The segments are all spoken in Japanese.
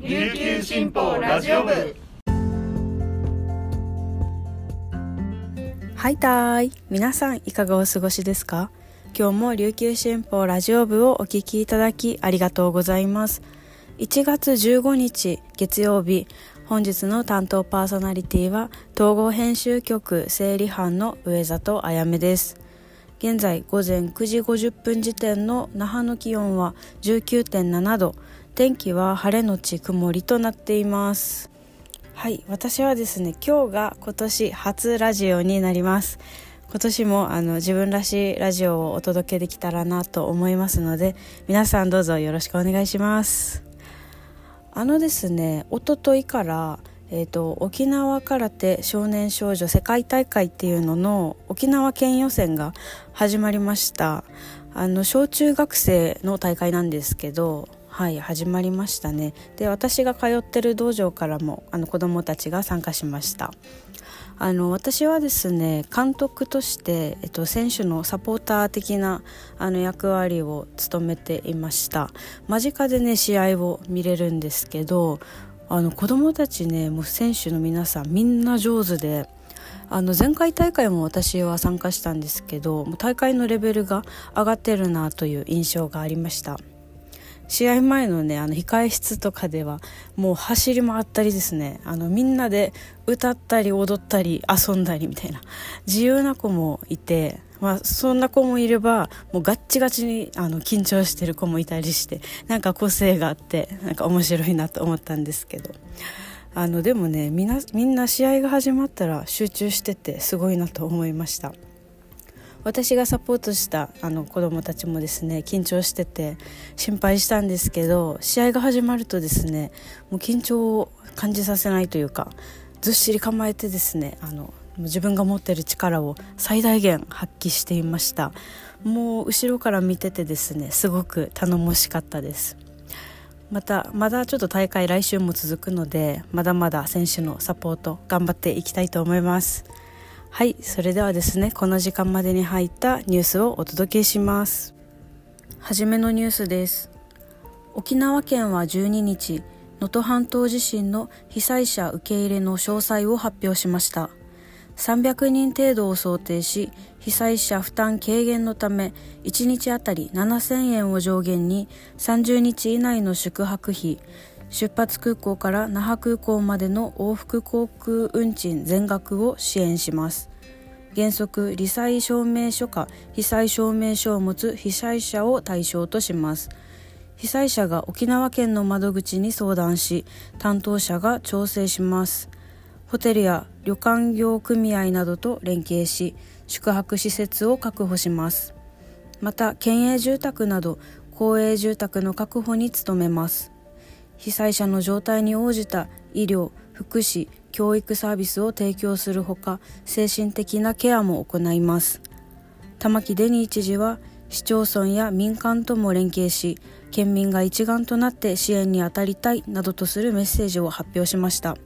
琉球新報ラジオ部。はいたーい。皆さんいかがお過ごしですか？今日も琉球新報ラジオ部をお聞きいただきありがとうございます。1月15日月曜日本日の担当パーソナリティは統合編集局整理班の上里あやめです。現在午前9時50分時点の那覇の気温は19.7度。天気は晴れのち曇りとなっています。はい私はですね今日が今年初ラジオになります。今年もあの自分らしいラジオをお届けできたらなと思いますので皆さんどうぞよろしくお願いします。あのですね一昨日からえーと、沖縄空手少年少女世界大会っていうのの沖縄県予選が始まりました。あの小中学生の大会なんですけどはい始まりましたね。で私が通ってる道場からもあの子どもたちが参加しました。あの私はですね監督として、えっと、選手のサポーター的なあの役割を務めていました。間近でね試合を見れるんですけどあの子供たちねもう選手の皆さんみんな上手であの前回大会も私は参加したんですけど大会のレベルが上がってるなという印象がありました。試合前のねあの控え室とかではもう走り回ったりですね。あのみんなで歌ったり踊ったり遊んだりみたいな。自由な子もいて、まあ、そんな子もいればもうガッチガチにあの緊張してる子もいたりしてなんか個性があってなんか面白いなと思ったんですけど。あのでもねみんなみんな試合が始まったら集中しててすごいなと思いました。私がサポートしたあの子どもたちもですね緊張してて心配したんですけど試合が始まるとですねもう緊張を感じさせないというかずっしり構えてですねあの自分が持ってる力を最大限発揮していました。もう後ろから見ててですねすごく頼もしかったです。またまだちょっと大会来週も続くのでまだまだ選手のサポート頑張っていきたいと思います。はいそれではですねこの時間までに入ったニュースをお届けします。はじめのニュースです。沖縄県は12日能登半島地震の被災者受け入れの詳細を発表しました。300人程度を想定し被災者負担軽減のため1日あたり7000円を上限に30日以内の宿泊費出発空港から那覇空港までの往復航空運賃全額を支援します。原則罹災証明書か被災証明書を持つ被災者を対象とします。被災者が沖縄県の窓口に相談し担当者が調整します。ホテルや旅館業組合などと連携し宿泊施設を確保します。また県営住宅など公営住宅の確保に努めます。被災者の状態に応じた医療福祉教育サービスを提供するほか精神的なケアも行います。玉城デニー知事は市町村や民間とも連携し県民が一丸となって支援に当たりたいなどとするメッセージを発表しました。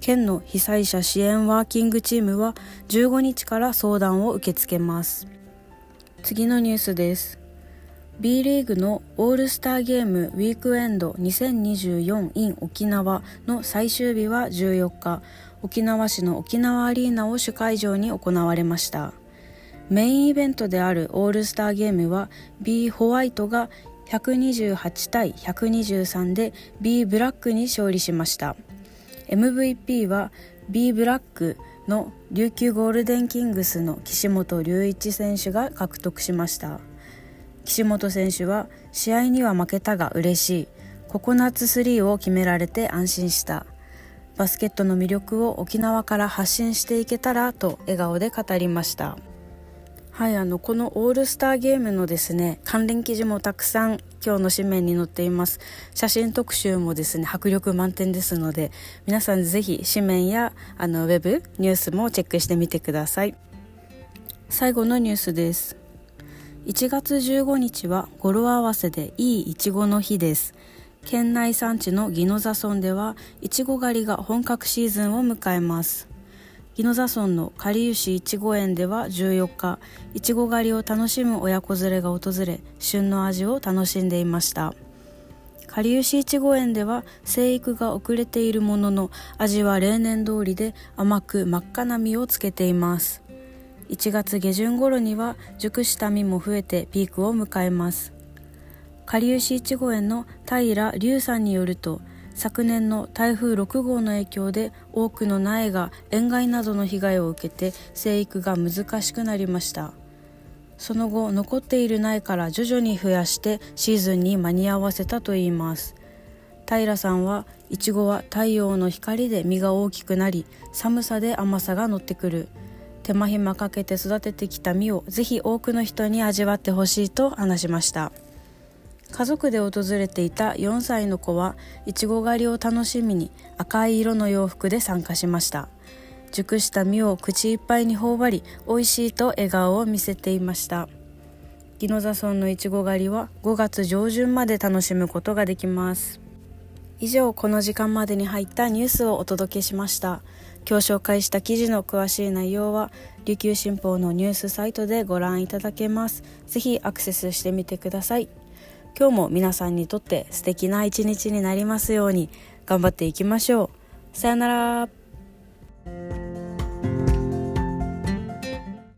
県の被災者支援ワーキングチームは15日から相談を受け付けます。次のニュースです。B リーグのオールスターゲームウィークエンド 2024in 沖縄の最終日は14日沖縄市の沖縄アリーナを主会場に行われました。メインイベントであるオールスターゲームは B ホワイトが128対123で B ブラックに勝利しました。MVP は B ブラックの琉球ゴールデンキングスの岸本隆一選手が獲得しました。岸本選手は試合には負けたが嬉しい。ココナッツ3を決められて安心した。バスケットの魅力を沖縄から発信していけたらと笑顔で語りました。はいあのこのオールスターゲームのですね関連記事もたくさん今日の紙面に載っています。写真特集もですね迫力満点ですので皆さんぜひ紙面やあのウェブニュースもチェックしてみてください。最後のニュースです。1月15日は語呂合わせでいいいちごの日です。県内産地の宜野座村ではいちご狩りが本格シーズンを迎えます。宜野座村のかりゆしいちご園では14日いちご狩りを楽しむ親子連れが訪れ旬の味を楽しんでいました。かりゆしいちご園では生育が遅れているものの味は例年通りで甘く真っ赤な実をつけています。1月下旬頃には熟した実も増えてピークを迎えます。かりゆしいちご園の平龍さんによると昨年の台風6号の影響で多くの苗が塩害などの被害を受けて生育が難しくなりました。その後残っている苗から徐々に増やしてシーズンに間に合わせたといいます。平さんはいちごは太陽の光で実が大きくなり寒さで甘さが乗ってくる。手間暇かけて育ててきた実をぜひ多くの人に味わってほしいと話しました。家族で訪れていた4歳の子はいちご狩りを楽しみに赤い色の洋服で参加しました。熟した実を口いっぱいに頬張り美味しいと笑顔を見せていました。宜野座村のいちご狩りは5月上旬まで楽しむことができます。以上この時間までに入ったニュースをお届けしました。今日紹介した記事の詳しい内容は琉球新報のニュースサイトでご覧いただけます。ぜひアクセスしてみてください。今日も皆さんにとって素敵な一日になりますように頑張っていきましょう。さよなら。